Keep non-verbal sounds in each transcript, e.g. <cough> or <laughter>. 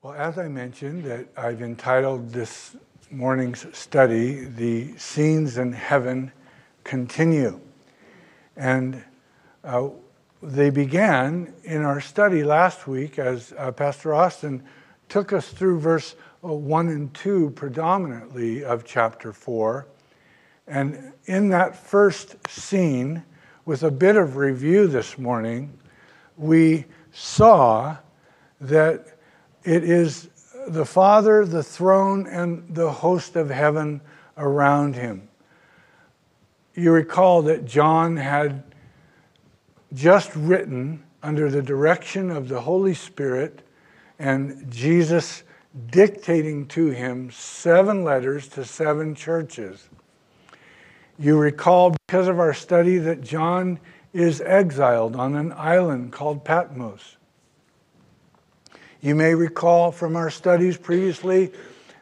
Well, as I mentioned, that I've entitled this morning's study, The Scenes in Heaven Continue. And uh, they began in our study last week as uh, Pastor Austin took us through verse uh, 1 and 2 predominantly of chapter 4. And in that first scene, with a bit of review this morning, we saw that it is the Father, the throne, and the host of heaven around him. You recall that John had just written under the direction of the Holy Spirit and Jesus dictating to him seven letters to seven churches. You recall, because of our study, that John is exiled on an island called Patmos. You may recall from our studies previously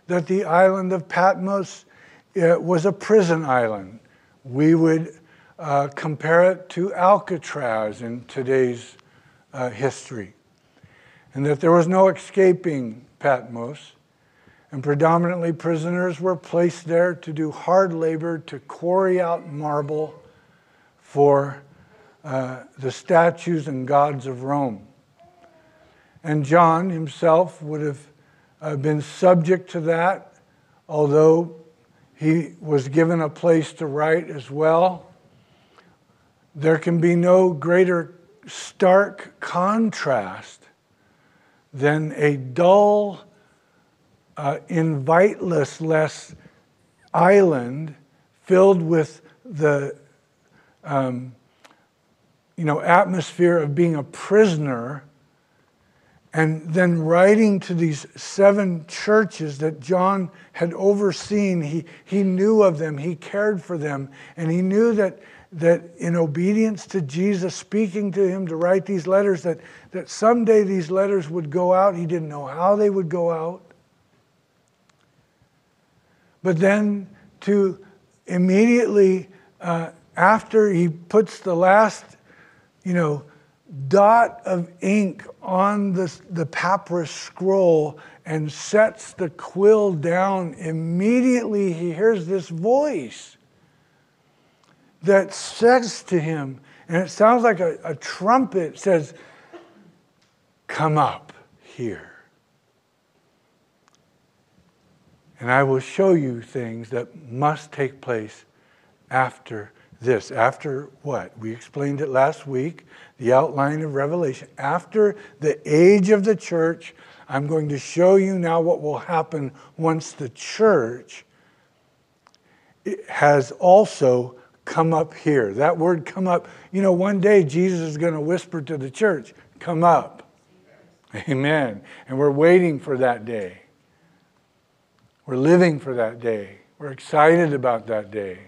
that the island of Patmos uh, was a prison island. We would uh, compare it to Alcatraz in today's uh, history, and that there was no escaping Patmos, and predominantly prisoners were placed there to do hard labor to quarry out marble for uh, the statues and gods of Rome. And John himself would have uh, been subject to that, although he was given a place to write as well. There can be no greater stark contrast than a dull, uh, inviteless less island filled with the um, you know atmosphere of being a prisoner and then writing to these seven churches that John had overseen, he, he knew of them, he cared for them, and he knew that, that in obedience to Jesus speaking to him to write these letters, that, that someday these letters would go out. He didn't know how they would go out. But then to immediately, uh, after he puts the last, you know, dot of ink on the, the papyrus scroll and sets the quill down, immediately he hears this voice that says to him, and it sounds like a, a trumpet says, Come up here. And I will show you things that must take place after this. After what? We explained it last week the outline of Revelation. After the age of the church, I'm going to show you now what will happen once the church has also come up here. That word come up, you know, one day Jesus is going to whisper to the church, come up. Amen. And we're waiting for that day. We're living for that day. We're excited about that day.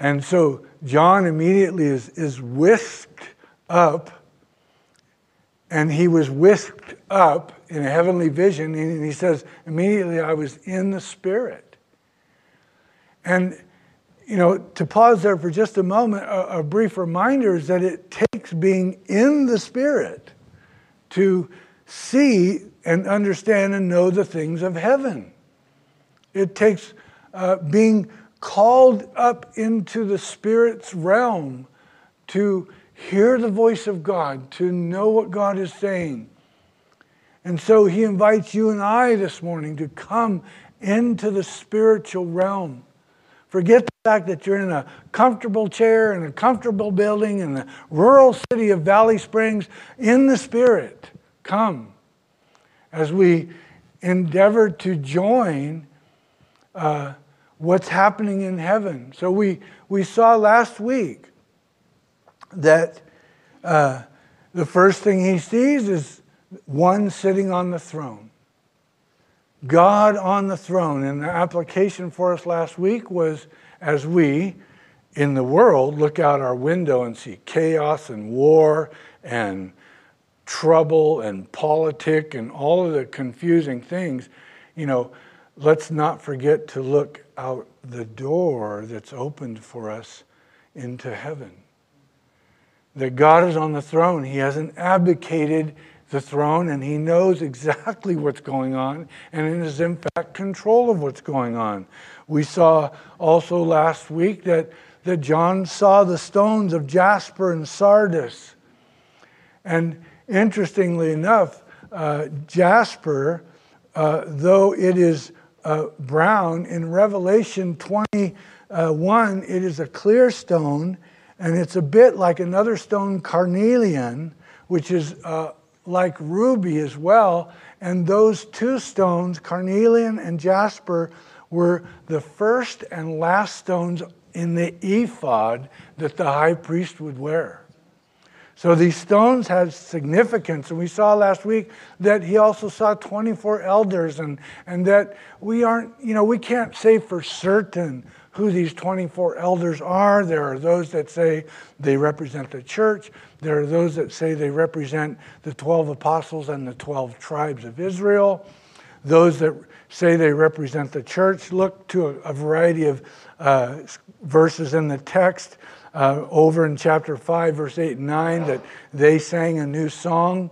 And so John immediately is, is whisked up, and he was whisked up in a heavenly vision, and he says, immediately I was in the Spirit. And, you know, to pause there for just a moment, a, a brief reminder is that it takes being in the Spirit to see and understand and know the things of heaven. It takes uh, being called up into the Spirit's realm to hear the voice of God, to know what God is saying. And so he invites you and I this morning to come into the spiritual realm. Forget the fact that you're in a comfortable chair in a comfortable building in the rural city of Valley Springs in the Spirit. Come as we endeavor to join uh, what's happening in heaven. So we, we saw last week that uh, the first thing he sees is one sitting on the throne. God on the throne. And the application for us last week was as we in the world look out our window and see chaos and war and trouble and politic and all of the confusing things, you know, let's not forget to look out the door that's opened for us into heaven. That God is on the throne. He hasn't abdicated the throne and he knows exactly what's going on and is in fact control of what's going on. We saw also last week that, that John saw the stones of jasper and sardis. And interestingly enough, uh, jasper, uh, though it is uh, brown, in Revelation 21, it is a clear stone and it's a bit like another stone, carnelian, which is uh, like ruby as well. And those two stones, carnelian and jasper, were the first and last stones in the ephod that the high priest would wear. So these stones had significance. And we saw last week that he also saw 24 elders, and, and that we aren't, you know, we can't say for certain who these 24 elders are. There are those that say they represent the church. There are those that say they represent the 12 apostles and the 12 tribes of Israel. Those that say they represent the church look to a, a variety of uh, verses in the text. Uh, over in chapter 5, verse 8 and 9, that they sang a new song,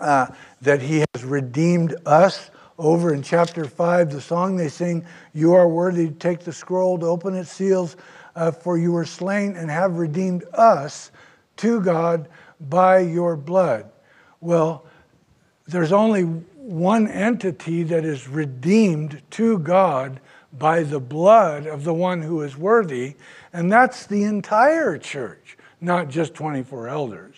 uh, that he has redeemed us over in chapter 5, the song they sing, You are worthy to take the scroll, to open its seals, uh, for you were slain and have redeemed us to God by your blood. Well, there's only one entity that is redeemed to God by the blood of the one who is worthy, and that's the entire church, not just 24 elders.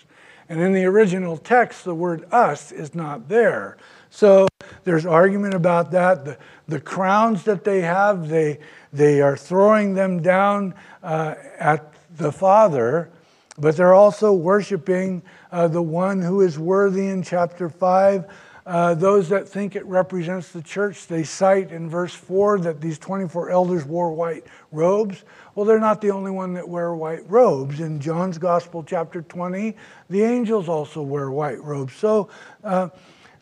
And in the original text, the word us is not there. So there's argument about that. The, the crowns that they have, they, they are throwing them down uh, at the Father, but they're also worshiping uh, the one who is worthy in chapter 5. Uh, those that think it represents the church, they cite in verse 4 that these 24 elders wore white robes. Well, they're not the only one that wear white robes. In John's Gospel, chapter 20, the angels also wear white robes. So uh,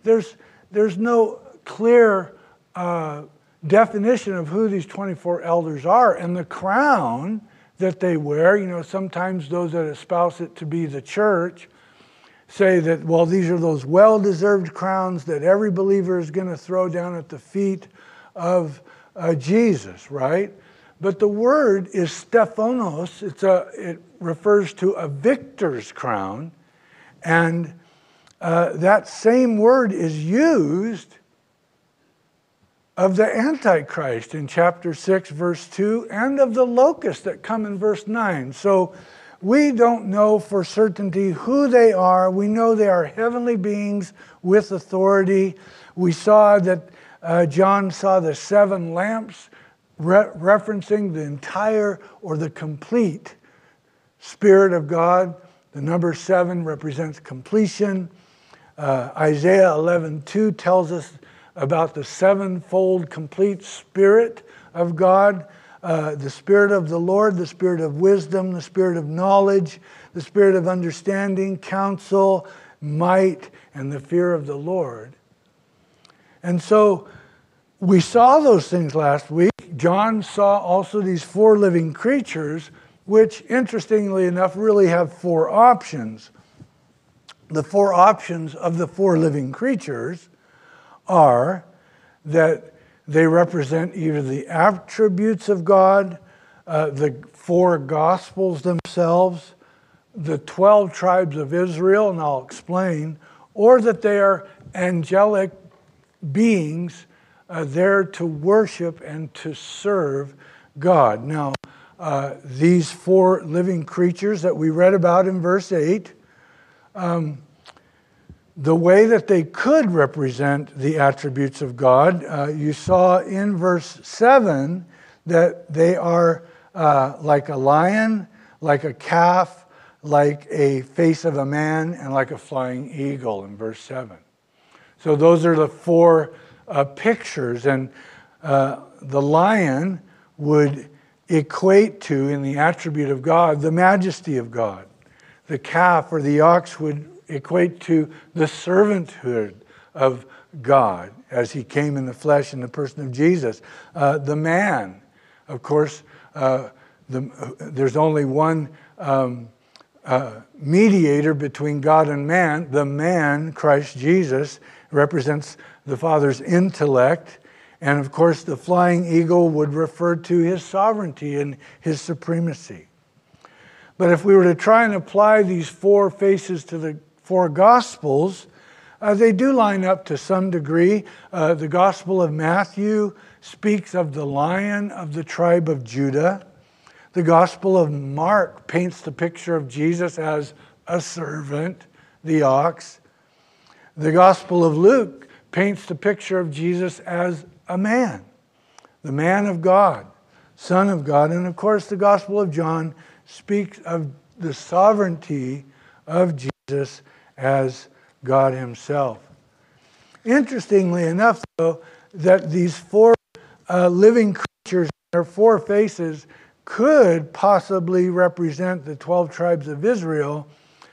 there's, there's no clear uh, definition of who these 24 elders are. And the crown that they wear, you know, sometimes those that espouse it to be the church say that, well, these are those well deserved crowns that every believer is going to throw down at the feet of uh, Jesus, right? But the word is Stephanos. It's a, it refers to a victor's crown. And uh, that same word is used of the Antichrist in chapter 6, verse 2, and of the locusts that come in verse 9. So we don't know for certainty who they are. We know they are heavenly beings with authority. We saw that uh, John saw the seven lamps re- referencing the entire or the complete Spirit of God. The number seven represents completion. Uh, Isaiah 11:2 tells us about the sevenfold complete Spirit of God, uh, the Spirit of the Lord, the Spirit of wisdom, the Spirit of knowledge, the Spirit of understanding, counsel, might, and the fear of the Lord. And so we saw those things last week. John saw also these four living creatures, which, interestingly enough, really have four options the four options of the four living creatures are that they represent either the attributes of God, uh, the four gospels themselves, the 12 tribes of Israel, and I'll explain, or that they are angelic beings uh, there to worship and to serve God. Now, uh, these four living creatures that we read about in verse 8 um, the way that they could represent the attributes of God, uh, you saw in verse 7 that they are uh, like a lion, like a calf, like a face of a man, and like a flying eagle in verse 7. So those are the four uh, pictures, and uh, the lion would equate to, in the attribute of God, the majesty of God. The calf or the ox would equate to the servanthood of God as he came in the flesh in the person of Jesus. Uh, the man, of course, uh, the, there's only one um, uh, mediator between God and man. The man, Christ Jesus, represents the Father's intellect. And of course, the flying eagle would refer to his sovereignty and his supremacy. But if we were to try and apply these four faces to the four Gospels, uh, they do line up to some degree. Uh, the Gospel of Matthew speaks of the lion of the tribe of Judah. The Gospel of Mark paints the picture of Jesus as a servant, the ox. The Gospel of Luke paints the picture of Jesus as a man, the man of God, Son of God. And of course, the Gospel of John speaks of the sovereignty of Jesus as God Himself. Interestingly enough, though, that these four uh, living creatures, their four faces, could possibly represent the 12 tribes of Israel.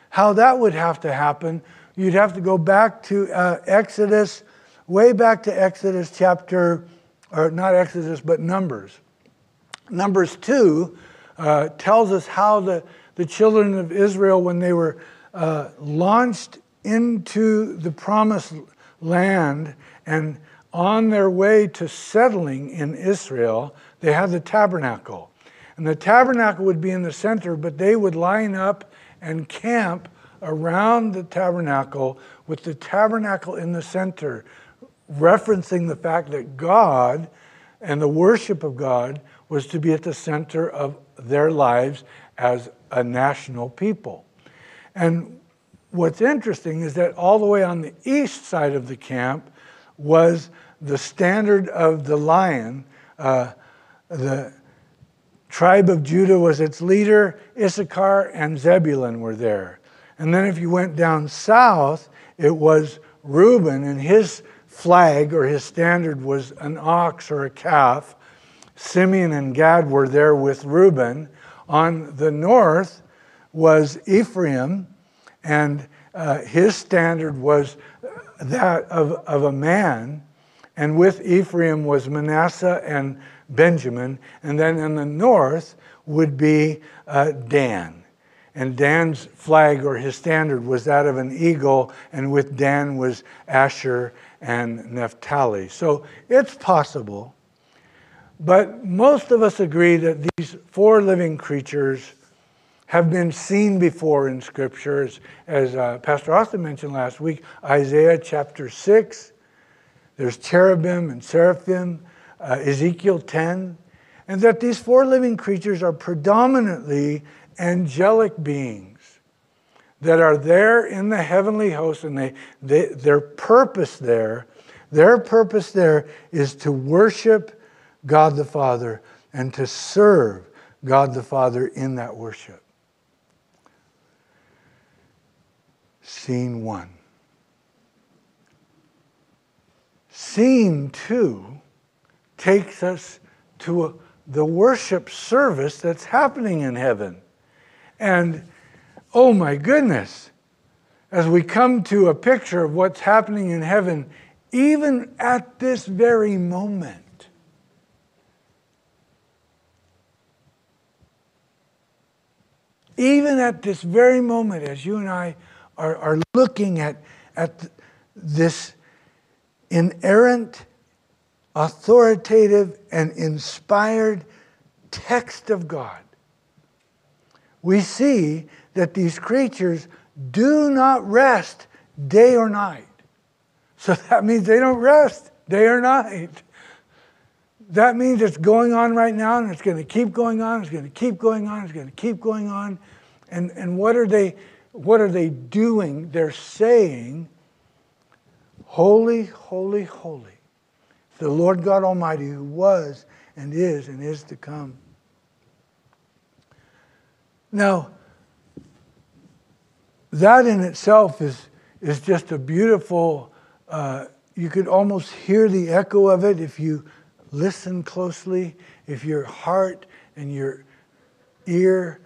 How that would have to happen, you'd have to go back to uh, Exodus, way back to Exodus chapter, or not Exodus, but Numbers. Numbers 2 uh, tells us how the, the children of Israel, when they were uh, launched into the promised land and on their way to settling in Israel, they had the tabernacle. And the tabernacle would be in the center, but they would line up and camp around the tabernacle with the tabernacle in the center, referencing the fact that God and the worship of God was to be at the center of their lives as a national people. And what's interesting is that all the way on the east side of the camp was the standard of the lion. Uh, the tribe of Judah was its leader, Issachar and Zebulun were there. And then if you went down south, it was Reuben, and his flag or his standard was an ox or a calf. Simeon and Gad were there with Reuben. On the north was Ephraim, and uh, his standard was that of, of a man. And with Ephraim was Manasseh and Benjamin. And then in the north would be uh, Dan. And Dan's flag or his standard was that of an eagle, and with Dan was Asher and Naphtali. So it's possible but most of us agree that these four living creatures have been seen before in scriptures, as uh, Pastor Austin mentioned last week, Isaiah chapter 6. There's cherubim and seraphim, uh, Ezekiel 10, and that these four living creatures are predominantly angelic beings that are there in the heavenly host, and they, they, their purpose there, their purpose there is to worship God the Father and to serve God the Father in that worship. Scene one. Scene two takes us to a, the worship service that's happening in heaven. And oh my goodness, as we come to a picture of what's happening in heaven, even at this very moment, even at this very moment, as you and I are, are looking at, at this inerrant, authoritative, and inspired text of God, we see that these creatures do not rest day or night. So <laughs> that means they don't rest day or night. That means it's going on right now and it's going to keep going on, it's going to keep going on, it's going to keep going on. And, and what, are they, what are they doing? They're saying, Holy, holy, holy, the Lord God Almighty who was and is and is to come. Now, that in itself is, is just a beautiful, uh, you could almost hear the echo of it if you listen closely, if your heart and your ear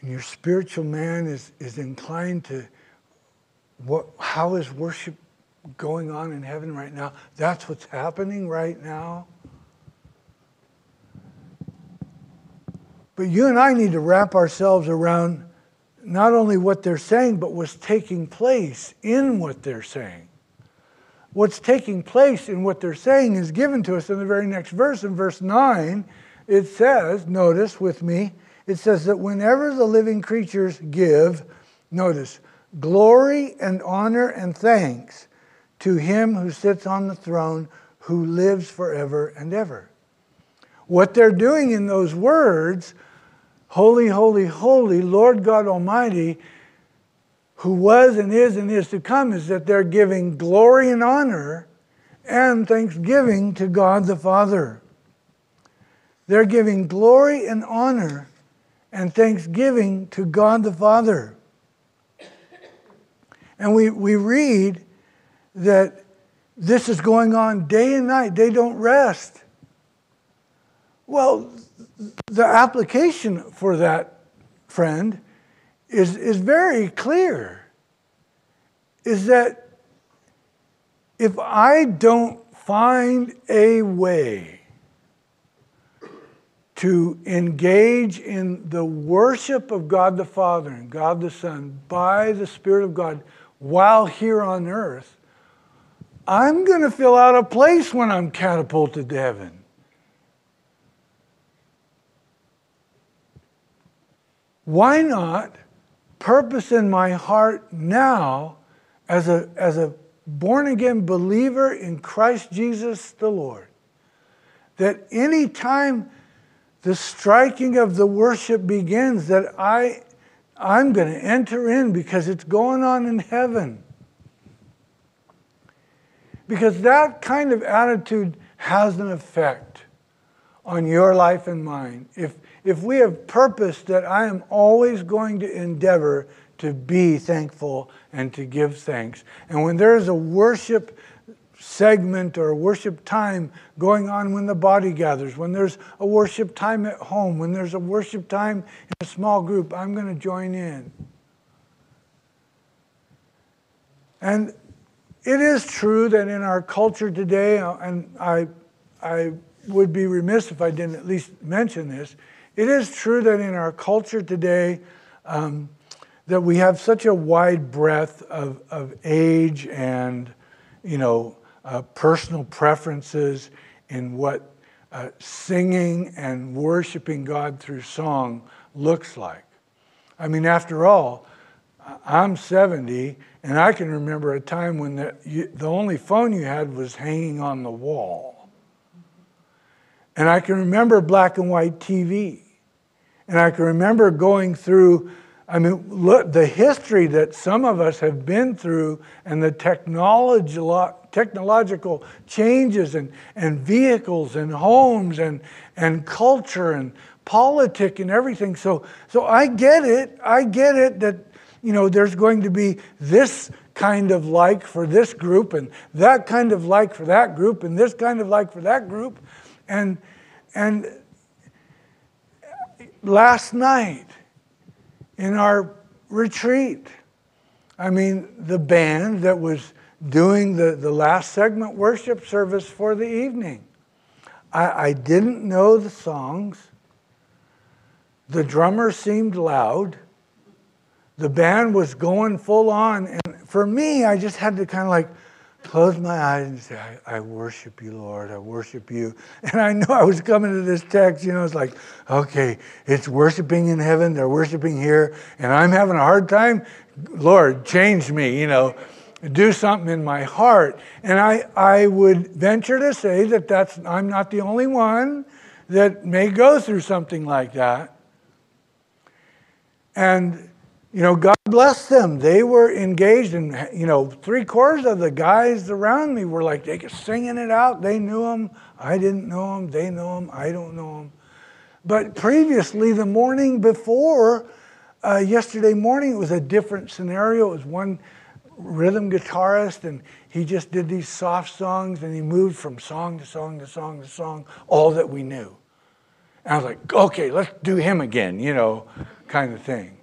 and your spiritual man is, is inclined to what, how is worship going on in heaven right now? That's what's happening right now. But you and I need to wrap ourselves around not only what they're saying, but what's taking place in what they're saying. What's taking place in what they're saying is given to us in the very next verse. In verse 9, it says, notice with me, it says that whenever the living creatures give, notice, glory and honor and thanks to him who sits on the throne, who lives forever and ever. What they're doing in those words, holy, holy, holy, Lord God Almighty, who was and is and is to come, is that they're giving glory and honor and thanksgiving to God the Father. They're giving glory and honor and thanksgiving to God the Father. And we, we read that this is going on day and night. They don't rest. Well, the application for that, friend, is, is very clear. Is that if I don't find a way to engage in the worship of God the Father and God the Son by the Spirit of God while here on earth, I'm going to feel out of place when I'm catapulted to heaven. Why not purpose in my heart now as a, as a born again believer in Christ Jesus the Lord? That any time the striking of the worship begins, that I, I'm going to enter in because it's going on in heaven. Because that kind of attitude has an effect on your life and mine. If, if we have purpose that I am always going to endeavor to be thankful and to give thanks. And when there is a worship segment or worship time going on when the body gathers, when there's a worship time at home, when there's a worship time in a small group, I'm going to join in. And it is true that in our culture today, uh, and I, I would be remiss if I didn't at least mention this, it is true that in our culture today, um, that we have such a wide breadth of, of age and, you know, uh, personal preferences in what uh, singing and worshiping God through song looks like. I mean, after all, I'm 70, and I can remember a time when the, you, the only phone you had was hanging on the wall. And I can remember black and white TV. And I can remember going through, I mean, look, the history that some of us have been through and the technology, technological changes and, and vehicles and homes and, and culture and politic and everything. So, so I get it. I get it that you know, there's going to be this kind of like for this group and that kind of like for that group and this kind of like for that group. And, and last night in our retreat, I mean, the band that was doing the, the last segment worship service for the evening, I, I didn't know the songs. The drummer seemed loud the band was going full on. And for me, I just had to kind of like close my eyes and say, I, I, worship you, Lord. I worship you. <laughs> And I know I was coming to this text, you know, it's like, okay, it's worshiping in heaven, they're worshiping here, and I'm having a hard time. Lord, change me, you know, do something in my heart. And I, I would venture to say that that's, I'm not the only one that may go through something like that. And you know, God bless them. They were engaged, and you know, three quarters of the guys around me were like they were singing it out. They knew him. I didn't know him. They know him. I don't know him. But previously, the morning before, uh, yesterday morning, it was a different scenario. It was one rhythm guitarist, and he just did these soft songs, and he moved from song to song to song to song, all that we knew. And I was like, okay, let's do him again, you know, kind of thing.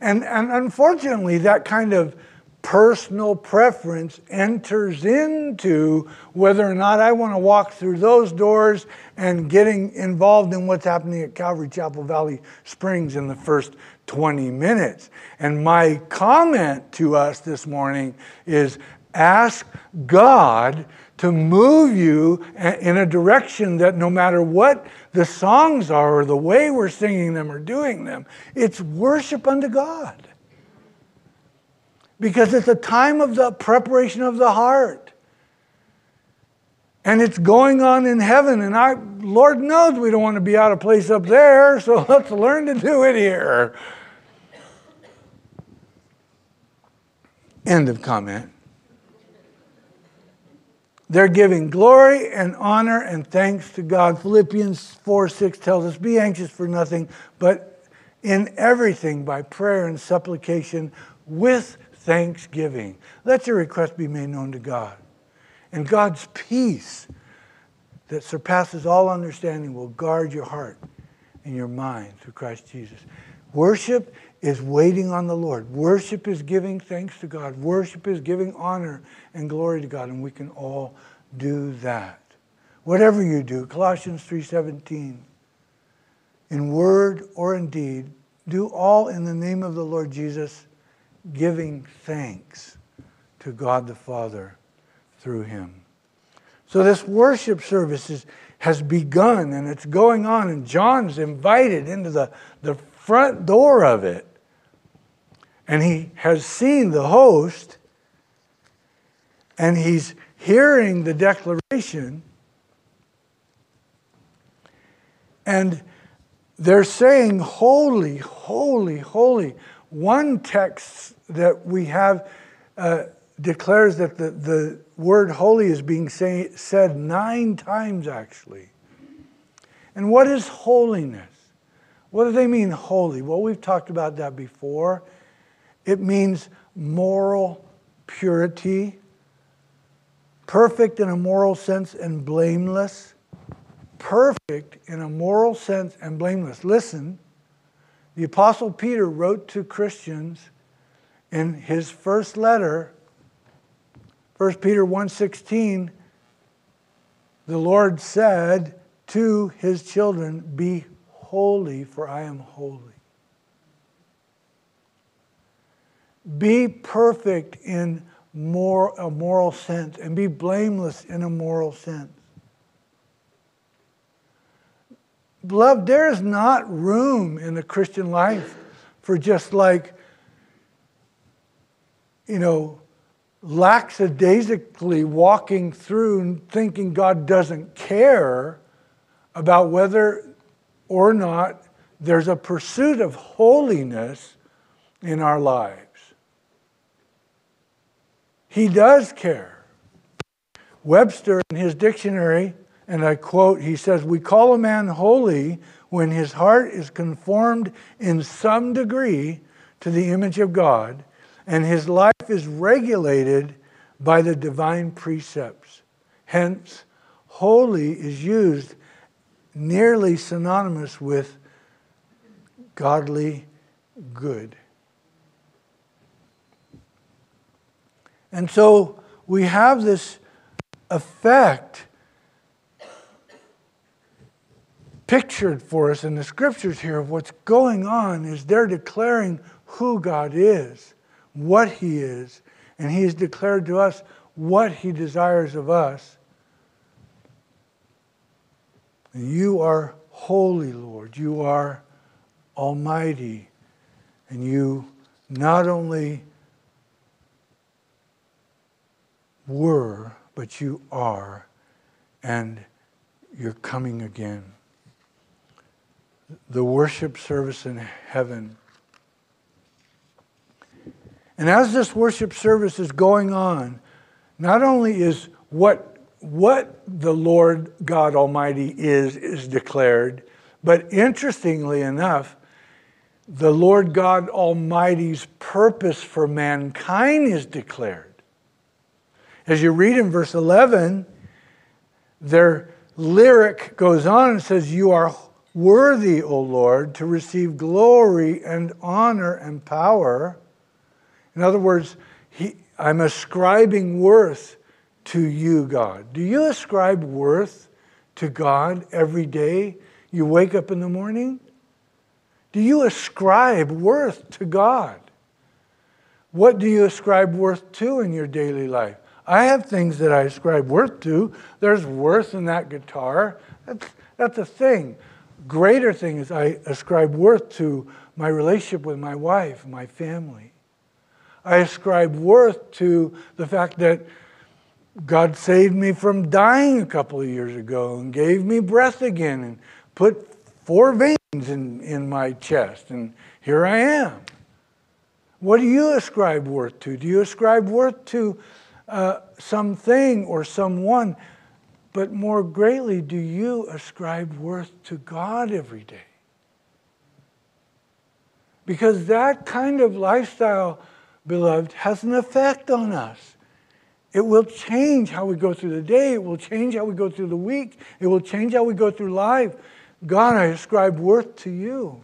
And, and unfortunately, that kind of personal preference enters into whether or not I want to walk through those doors and getting involved in what's happening at Calvary Chapel Valley Springs in the first 20 minutes. And my comment to us this morning is ask God to move you in a direction that no matter what the songs are or the way we're singing them or doing them, it's worship unto God. Because it's a time of the preparation of the heart. And it's going on in heaven. And I, Lord knows we don't want to be out of place up there, so <laughs> let's learn to do it here. End of comment. They're giving glory and honor and thanks to God. Philippians 4 6 tells us, Be anxious for nothing, but in everything by prayer and supplication with thanksgiving. Let your request be made known to God. And God's peace that surpasses all understanding will guard your heart and your mind through Christ Jesus. Worship is waiting on the Lord. Worship is giving thanks to God. Worship is giving honor and glory to God, and we can all do that. Whatever you do, Colossians 3:17, in word or in deed, do all in the name of the Lord Jesus, giving thanks to God the Father through him. So this worship service is, has begun and it's going on, and John's invited into the, the front door of it. And he has seen the host, and he's hearing the declaration. And they're saying, Holy, holy, holy. One text that we have uh, declares that the, the word holy is being say, said nine times actually. And what is holiness? What do they mean holy? Well, we've talked about that before. It means moral purity, perfect in a moral sense and blameless. Perfect in a moral sense and blameless. Listen, the Apostle Peter wrote to Christians in his first letter 1 Peter 1:16 the Lord said to his children, "Be holy, for I am holy." Be perfect in more, a moral sense and be blameless in a moral sense. Beloved, there is not room in the Christian life for just like, you know, lackadaisically walking through thinking God doesn't care about whether or not there's a pursuit of holiness in our lives. He does care. Webster, in his dictionary, and I quote, he says, We call a man holy when his heart is conformed in some degree to the image of God and his life is regulated by the divine precepts. Hence, holy is used nearly synonymous with godly good. And so we have this effect pictured for us in the scriptures here of what's going on is they're declaring who God is what He is, and He has declared to us what He desires of us. You are holy, Lord. You are almighty. And you not only were, but you are, and you're coming again. The worship service in heaven and as this worship service is going on, not only is what, what the Lord God Almighty is, is declared, but interestingly enough, the Lord God Almighty's purpose for mankind is declared. As you read in verse 11, their lyric goes on and says, You are worthy, O Lord, to receive glory and honor and power in other words, he, I'm ascribing worth to you, God. Do you ascribe worth to God every day you wake up in the morning? Do you ascribe worth to God? What do you ascribe worth to in your daily life? I have things that I ascribe worth to. There's worth in that guitar. That's, that's a thing. Greater thing is I ascribe worth to my relationship with my wife, my family. I ascribe worth to the fact that God saved me from dying a couple of years ago and gave me breath again and put four veins in, in my chest, and here I am. What do you ascribe worth to? Do you ascribe worth to uh, something or someone? But more greatly, do you ascribe worth to God every day? Because that kind of lifestyle, beloved, has an effect on us. It will change how we go through the day. It will change how we go through the week. It will change how we go through life. God, I ascribe worth to you.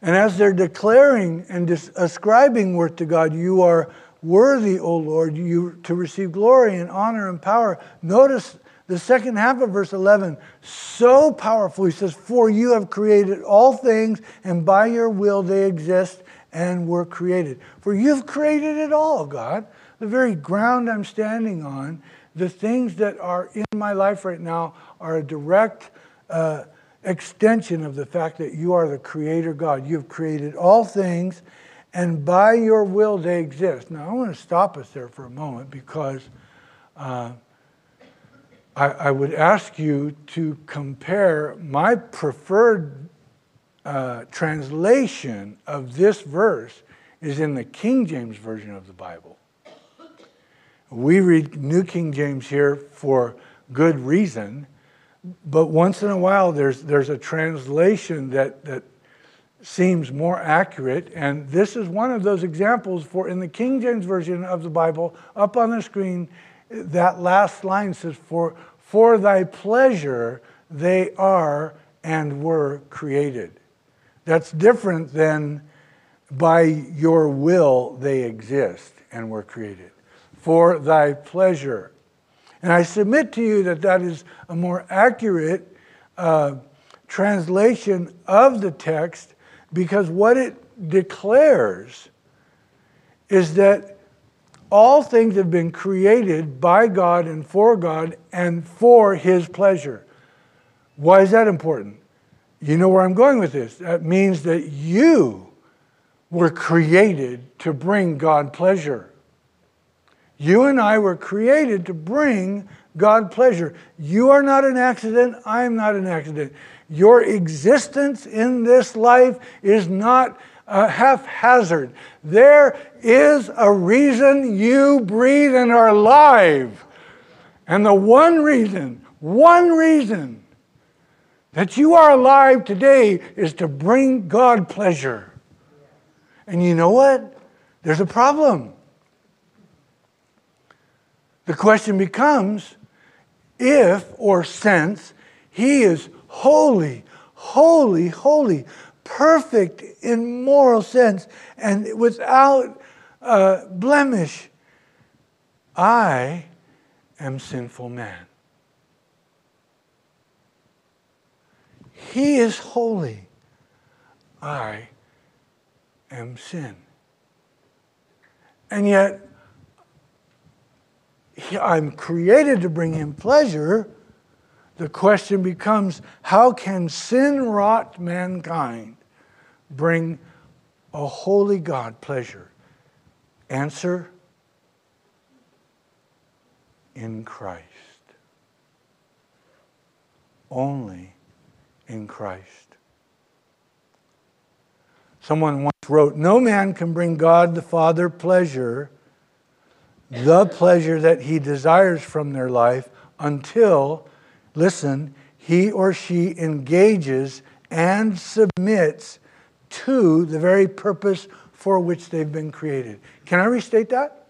And as they're declaring and ascribing worth to God, you are worthy, O Lord, you to receive glory and honor and power. Notice the second half of verse 11, so powerful. He says, For you have created all things, and by your will they exist and were created. For you've created it all, God. The very ground I'm standing on, the things that are in my life right now are a direct uh, extension of the fact that you are the creator God. You've created all things, and by your will they exist. Now, I want to stop us there for a moment because uh, I, I would ask you to compare my preferred uh, translation of this verse is in the King James Version of the Bible. We read New King James here for good reason, but once in a while there's, there's a translation that, that seems more accurate, and this is one of those examples for in the King James Version of the Bible, up on the screen, that last line says, For, for thy pleasure they are and were created. That's different than by your will they exist and were created for thy pleasure. And I submit to you that that is a more accurate uh, translation of the text because what it declares is that all things have been created by God and for God and for his pleasure. Why is that important? You know where I'm going with this. That means that you were created to bring God pleasure. You and I were created to bring God pleasure. You are not an accident. I am not an accident. Your existence in this life is not uh, haphazard. There is a reason you breathe and are alive. And the one reason, one reason that you are alive today is to bring God pleasure. And you know what? There's a problem. The question becomes if or since He is holy, holy, holy, perfect in moral sense, and without uh, blemish, I am sinful man. He is holy. I am sin. And yet, I'm created to bring him pleasure. The question becomes how can sin rot mankind bring a holy God pleasure? Answer in Christ. Only in Christ. Someone once wrote No man can bring God the Father pleasure, the pleasure that he desires from their life, until, listen, he or she engages and submits to the very purpose for which they've been created. Can I restate that?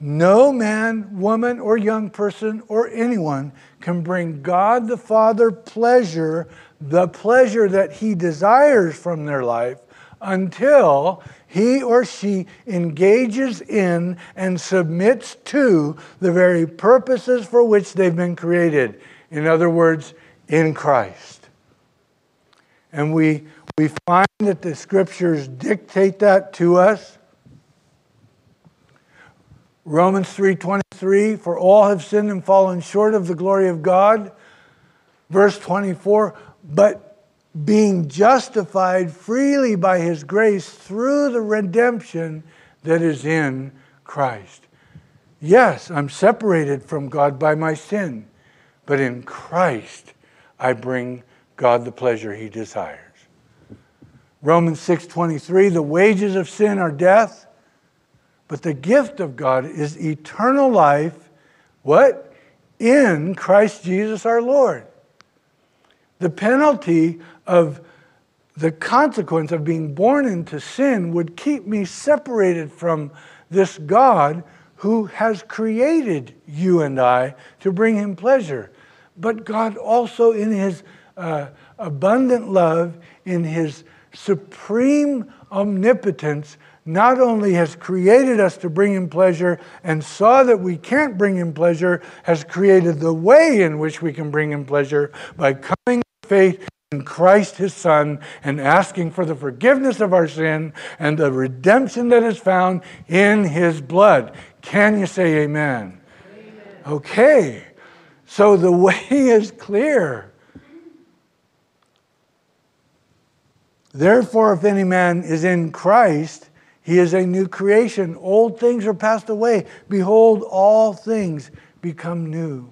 No man, woman, or young person, or anyone can bring God the Father pleasure, the pleasure that He desires from their life, until he or she engages in and submits to the very purposes for which they've been created. In other words, in Christ. And we, we find that the scriptures dictate that to us. Romans 3:23 for all have sinned and fallen short of the glory of God. Verse 24 but being justified freely by his grace through the redemption that is in Christ. Yes, I'm separated from God by my sin, but in Christ I bring God the pleasure he desires. Romans 6:23 the wages of sin are death, but the gift of God is eternal life what? In Christ Jesus our Lord. The penalty of the consequence of being born into sin would keep me separated from this God who has created you and I to bring him pleasure. But God also, in his uh, abundant love, in his supreme omnipotence, not only has created us to bring him pleasure and saw that we can't bring him pleasure, has created the way in which we can bring him pleasure by coming to faith in Christ his Son and asking for the forgiveness of our sin and the redemption that is found in his blood. Can you say amen? amen. Okay, so the <laughs> way is clear. Therefore, if any man is in Christ, he is a new creation. Old things are passed away. Behold, all things become new.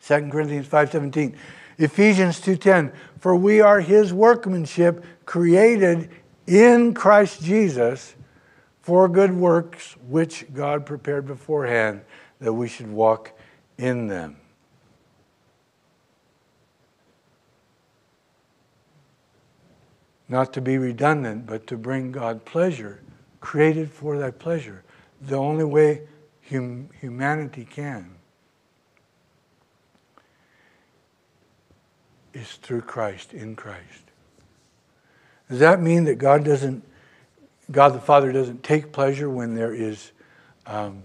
2 Corinthians 5:17. Ephesians 2:10. For we are his workmanship created in Christ Jesus for good works which God prepared beforehand that we should walk in them. Not to be redundant, but to bring God pleasure, created for that pleasure. The only way hum- humanity can is through Christ, in Christ. Does that mean that God doesn't, God the Father doesn't take pleasure when there is um,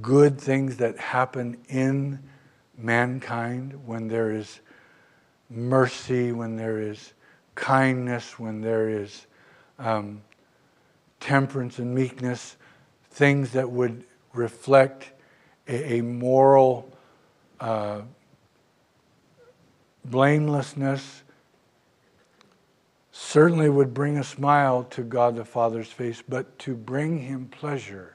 good things that happen in mankind, when there is mercy, when there is kindness, when there is um, temperance and meekness, things that would reflect a, a moral uh, blamelessness, certainly would bring a smile to God the Father's face, but to bring him pleasure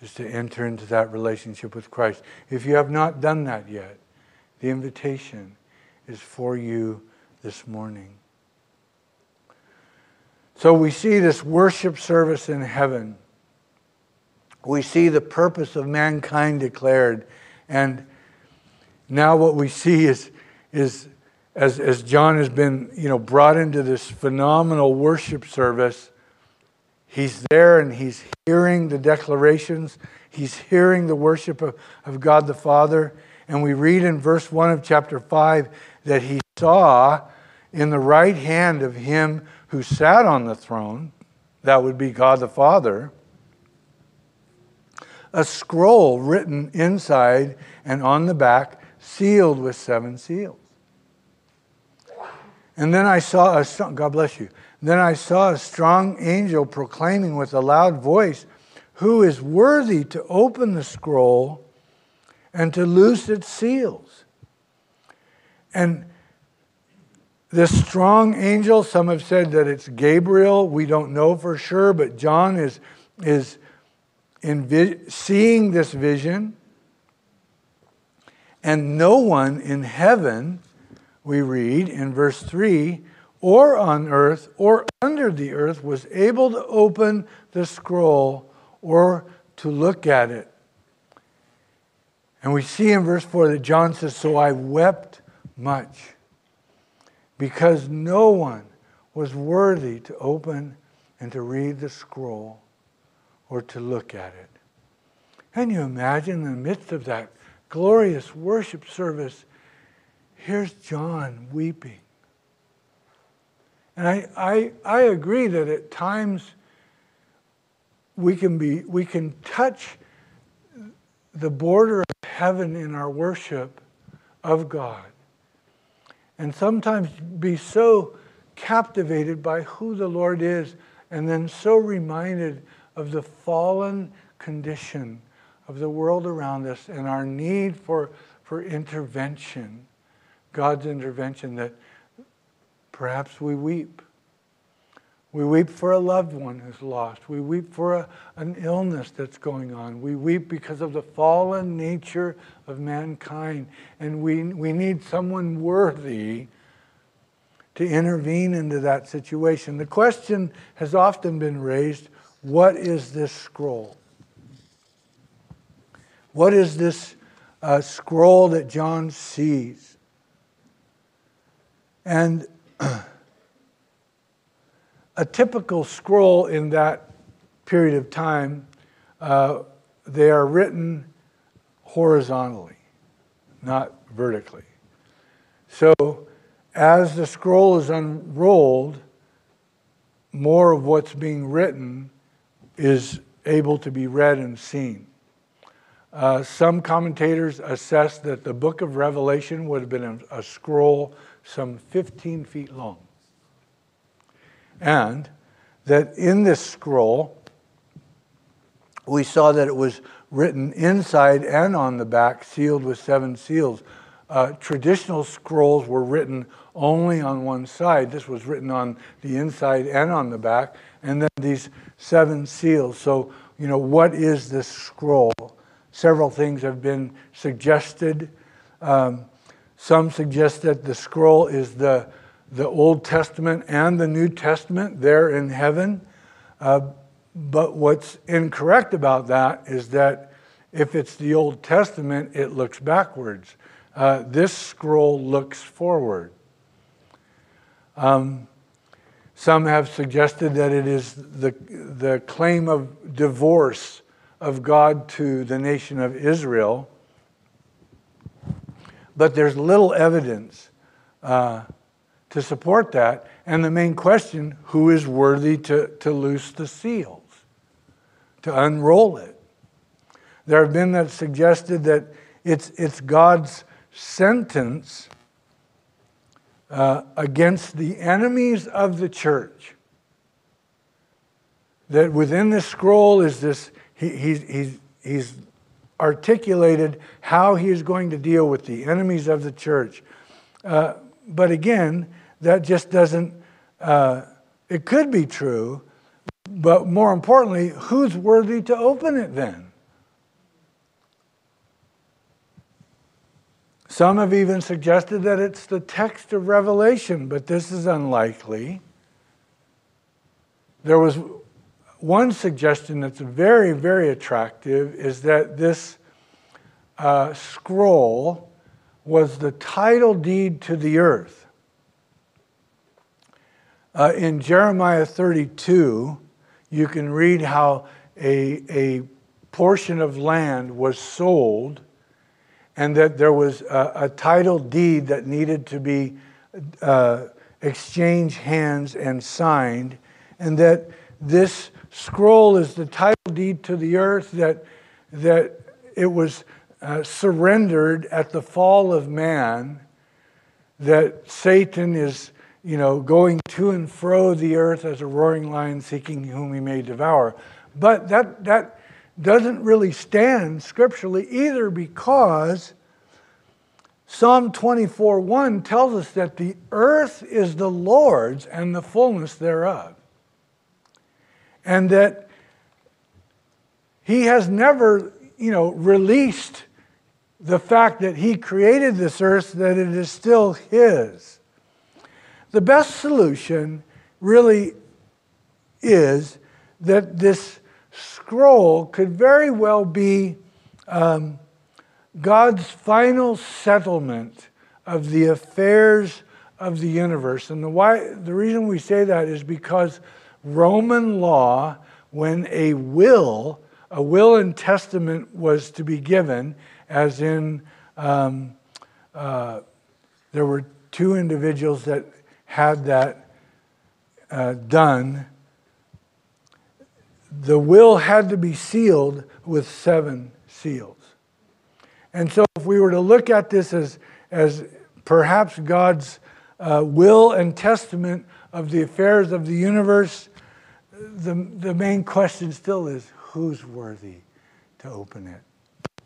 is to enter into that relationship with Christ. If you have not done that yet, the invitation is for you this morning. So we see this worship service in heaven. We see the purpose of mankind declared. And now what we see is, is as, as John has been you know, brought into this phenomenal worship service, he's there and he's hearing the declarations, he's hearing the worship of, of God the Father. And we read in verse 1 of chapter 5 that he saw in the right hand of him who sat on the throne, that would be God the Father, a scroll written inside and on the back, sealed with seven seals. And then I saw a strong, God bless you. Then I saw a strong angel proclaiming with a loud voice, Who is worthy to open the scroll and to loose its seals? And this strong angel, some have said that it's Gabriel. We don't know for sure, but John is, is seeing this vision. And no one in heaven, we read in verse 3, or on earth or under the earth was able to open the scroll or to look at it. And we see in verse 4 that John says, So I wept much because no one was worthy to open and to read the scroll or to look at it. Can you imagine in the midst of that glorious worship service, here's John weeping. And I, I, I agree that at times we can, be, we can touch the border of heaven in our worship of God. And sometimes be so captivated by who the Lord is, and then so reminded of the fallen condition of the world around us and our need for, for intervention, God's intervention, that perhaps we weep we weep for a loved one who's lost. We weep for a, an illness that's going on. We weep because of the fallen nature of mankind. And we, we need someone worthy to intervene into that situation. The question has often been raised what is this scroll? What is this uh, scroll that John sees? And <clears throat> a typical scroll in that period of time, uh, they are written horizontally, not vertically. So as the scroll is unrolled, more of what's being written is able to be read and seen. Uh, some commentators assess that the book of Revelation would have been a, a scroll some 15 feet long and that in this scroll, we saw that it was written inside and on the back, sealed with seven seals. Uh, traditional scrolls were written only on one side. This was written on the inside and on the back, and then these seven seals. So, you know, what is this scroll? Several things have been suggested. Um, some suggest that the scroll is the the Old Testament and the New Testament there in heaven. Uh, but what's incorrect about that is that if it's the Old Testament, it looks backwards. Uh, this scroll looks forward. Um, some have suggested that it is the, the claim of divorce of God to the nation of Israel, but there's little evidence uh, to support that. And the main question who is worthy to, to loose the seals, to unroll it? There have been that suggested that it's, it's God's sentence uh, against the enemies of the church. That within this scroll is this, he, he's, he's, he's articulated how he is going to deal with the enemies of the church. Uh, but again, that just doesn't, uh, it could be true, but more importantly, who's worthy to open it then? Some have even suggested that it's the text of Revelation, but this is unlikely. There was one suggestion that's very, very attractive is that this uh, scroll was the title deed to the earth. Uh, in Jeremiah 32, you can read how a, a portion of land was sold and that there was a, a title deed that needed to be uh, exchanged hands and signed, and that this scroll is the title deed to the earth, that, that it was uh, surrendered at the fall of man, that Satan is you know, going to and fro the earth as a roaring lion seeking whom he may devour. But that, that doesn't really stand scripturally either because Psalm 24 1 tells us that the earth is the Lord's and the fullness thereof. And that he has never, you know, released the fact that he created this earth, that it is still his. The best solution really is that this scroll could very well be um, God's final settlement of the affairs of the universe. And the, why, the reason we say that is because Roman law, when a will, a will and testament was to be given, as in um, uh, there were two individuals that had that uh, done, the will had to be sealed with seven seals. And so, if we were to look at this as, as perhaps God's uh, will and testament of the affairs of the universe, the, the main question still is who's worthy to open it?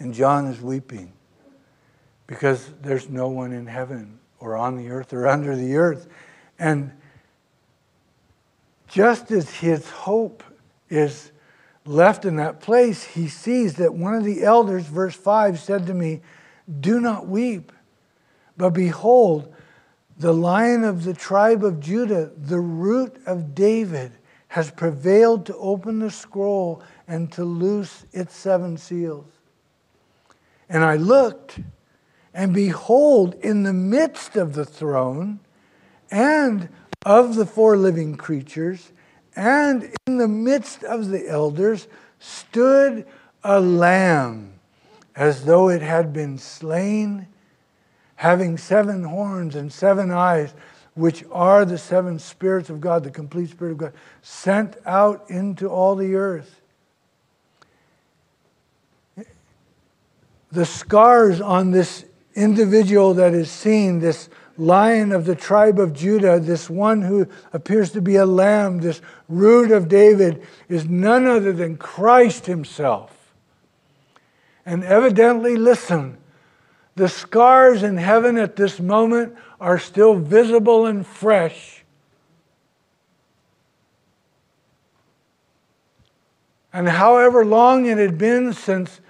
And John is weeping because there's no one in heaven or on the earth or under the earth. And just as his hope is left in that place, he sees that one of the elders, verse 5, said to me, Do not weep, but behold, the lion of the tribe of Judah, the root of David, has prevailed to open the scroll and to loose its seven seals. And I looked, and behold, in the midst of the throne and of the four living creatures, and in the midst of the elders, stood a lamb as though it had been slain, having seven horns and seven eyes, which are the seven spirits of God, the complete Spirit of God, sent out into all the earth. The scars on this individual that is seen, this lion of the tribe of Judah, this one who appears to be a lamb, this root of David, is none other than Christ Himself. And evidently, listen, the scars in heaven at this moment are still visible and fresh. And however long it had been since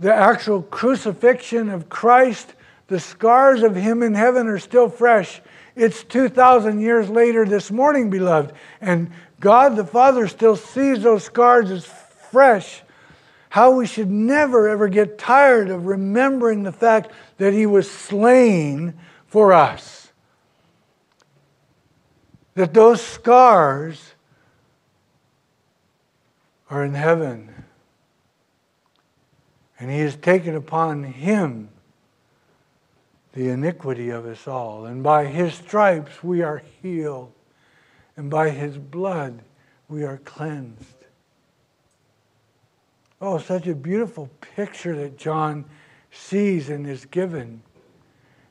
the actual crucifixion of Christ, the scars of Him in heaven are still fresh. It's 2,000 years later this morning, beloved, and God the Father still sees those scars as fresh. How we should never ever get tired of remembering the fact that He was slain for us. That those scars are in heaven. And he has taken upon him the iniquity of us all. And by his stripes we are healed. And by his blood we are cleansed. Oh, such a beautiful picture that John sees and is given.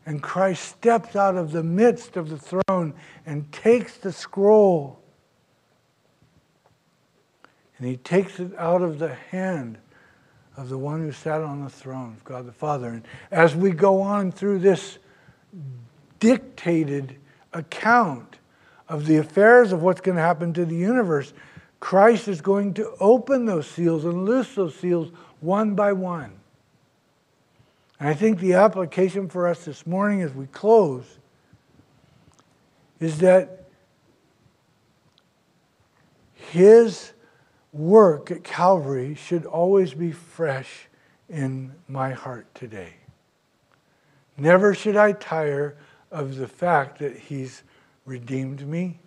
And Christ steps out of the midst of the throne and takes the scroll. And he takes it out of the hand of the one who sat on the throne of God the Father. And as we go on through this dictated account of the affairs of what's going to happen to the universe, Christ is going to open those seals and loose those seals one by one. And I think the application for us this morning as we close is that His work at Calvary should always be fresh in my heart today. Never should I tire of the fact that He's redeemed me,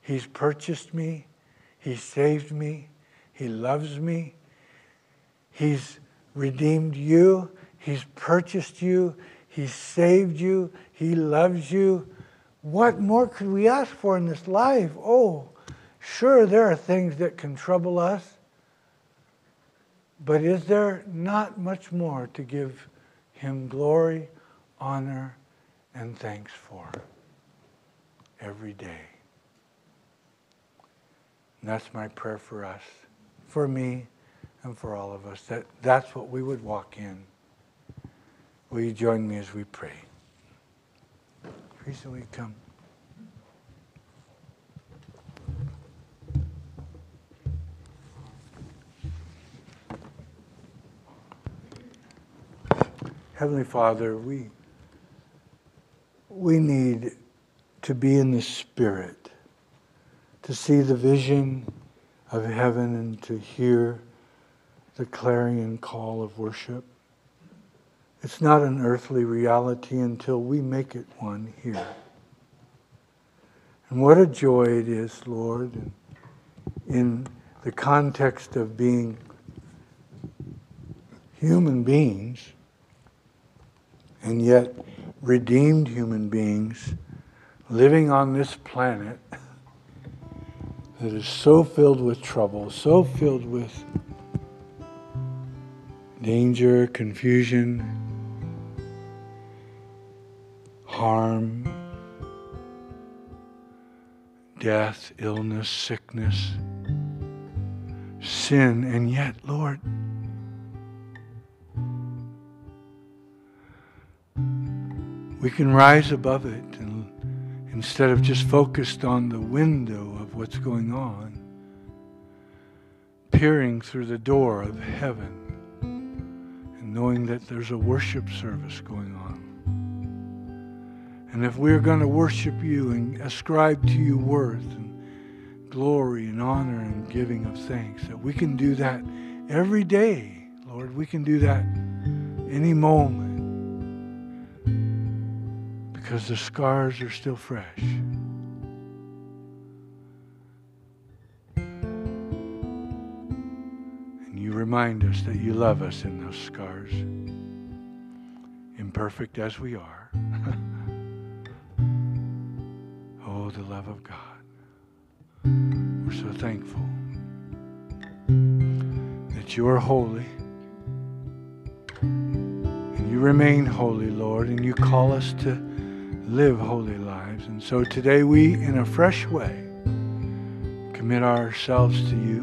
He's purchased me, He saved me, He loves me, He's redeemed you, He's purchased you, He saved you, He loves you. What more could we ask for in this life? Oh, Sure, there are things that can trouble us, but is there not much more to give Him glory, honor, and thanks for every day? And that's my prayer for us, for me, and for all of us, that that's what we would walk in. Will you join me as we pray? You come? Heavenly Father, we, we need to be in the Spirit, to see the vision of heaven and to hear the clarion call of worship. It's not an earthly reality until we make it one here. And what a joy it is, Lord, in the context of being human beings and yet redeemed human beings living on this planet that is so filled with trouble, so filled with danger, confusion, harm, death, illness, sickness, sin, and yet, Lord, we can rise above it and instead of just focused on the window of what's going on, peering through the door of heaven and knowing that there's a worship service going on. And if we're going to worship you and ascribe to you worth and glory and honor and giving of thanks, that we can do that every day, Lord. We can do that any moment because the scars are still fresh. And you remind us that you love us in those scars, imperfect as we are. <laughs> oh, the love of God. We're so thankful that you are holy and you remain holy, Lord, and you call us to live holy lives. And so today we, in a fresh way, commit ourselves to you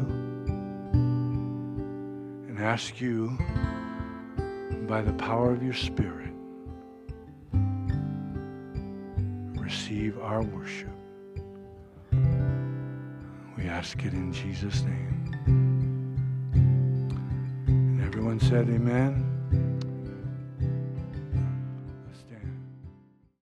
and ask you, by the power of your Spirit, receive our worship. We ask it in Jesus' name. And everyone said, Amen.